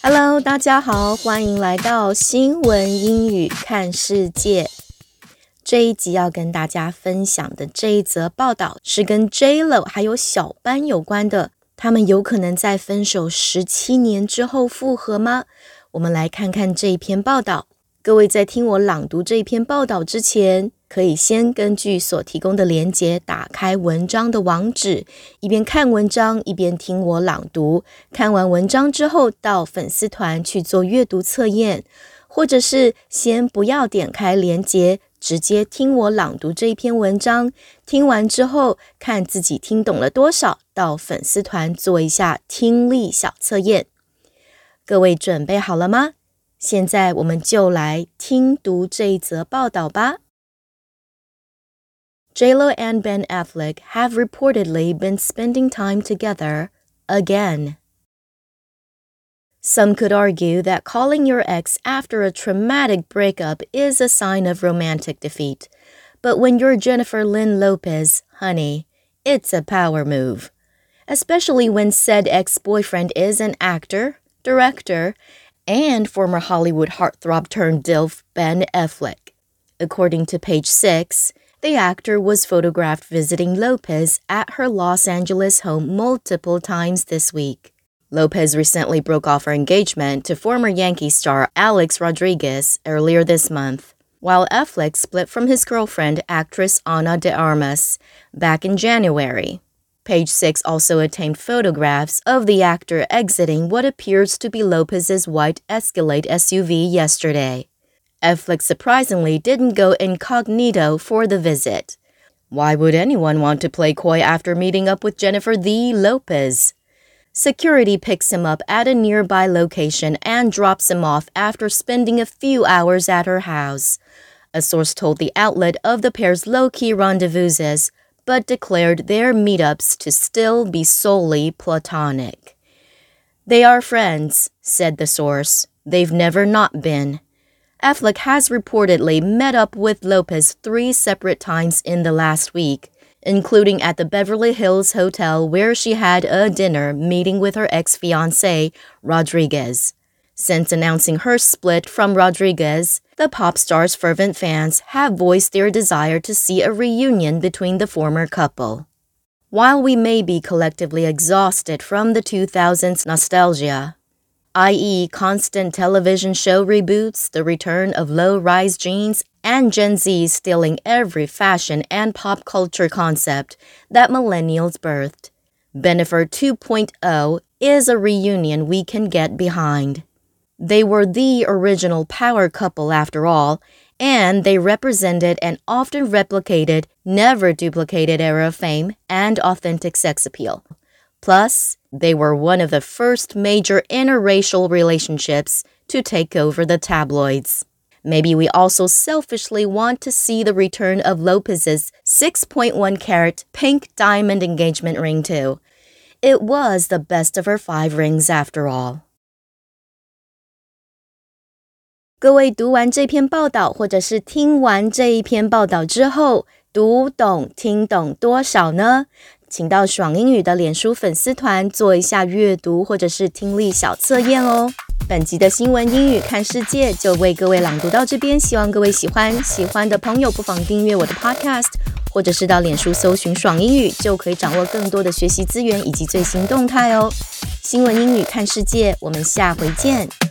Hello，大家好，欢迎来到新闻英语看世界。这一集要跟大家分享的这一则报道是跟 J Lo 还有小班有关的。他们有可能在分手十七年之后复合吗？我们来看看这一篇报道。各位在听我朗读这一篇报道之前，可以先根据所提供的连接打开文章的网址，一边看文章一边听我朗读。看完文章之后，到粉丝团去做阅读测验，或者是先不要点开连接，直接听我朗读这一篇文章。听完之后，看自己听懂了多少，到粉丝团做一下听力小测验。各位准备好了吗？现在我们就来听读这一则报道吧。JLo and Ben Affleck have reportedly been spending time together again. Some could argue that calling your ex after a traumatic breakup is a sign of romantic defeat. But when you're Jennifer Lynn Lopez, honey, it's a power move. Especially when said ex boyfriend is an actor, director, and former Hollywood heartthrob turned DILF Ben Affleck. According to page 6, the actor was photographed visiting Lopez at her Los Angeles home multiple times this week. Lopez recently broke off her engagement to former Yankee star Alex Rodriguez earlier this month, while Affleck split from his girlfriend, actress Ana de Armas, back in January. Page 6 also obtained photographs of the actor exiting what appears to be Lopez's white Escalade SUV yesterday. Affleck surprisingly didn't go incognito for the visit. Why would anyone want to play coy after meeting up with Jennifer the Lopez? Security picks him up at a nearby location and drops him off after spending a few hours at her house. A source told the outlet of the pair's low key rendezvouses but declared their meetups to still be solely platonic. They are friends, said the source. They've never not been. Affleck has reportedly met up with Lopez three separate times in the last week, including at the Beverly Hills Hotel where she had a dinner meeting with her ex fiance, Rodriguez. Since announcing her split from Rodriguez, the pop star's fervent fans have voiced their desire to see a reunion between the former couple. While we may be collectively exhausted from the 2000s nostalgia, i.e., constant television show reboots, the return of low rise jeans, and Gen Z stealing every fashion and pop culture concept that millennials birthed, Bennifer 2.0 is a reunion we can get behind. They were the original power couple after all, and they represented an often replicated, never duplicated era of fame and authentic sex appeal. Plus, they were one of the first major interracial relationships to take over the tabloids. Maybe we also selfishly want to see the return of Lopez's 6.1 carat pink diamond engagement ring, too. It was the best of her five rings after all. 各位读完这篇报道，或者是听完这一篇报道之后，读懂、听懂多少呢？ 请到爽英语的脸书粉丝团做一下阅读或者是听力小测验哦。本集的新闻英语看世界就为各位朗读到这边，希望各位喜欢。喜欢的朋友不妨订阅我的 Podcast，或者是到脸书搜寻爽英语，就可以掌握更多的学习资源以及最新动态哦。新闻英语看世界，我们下回见。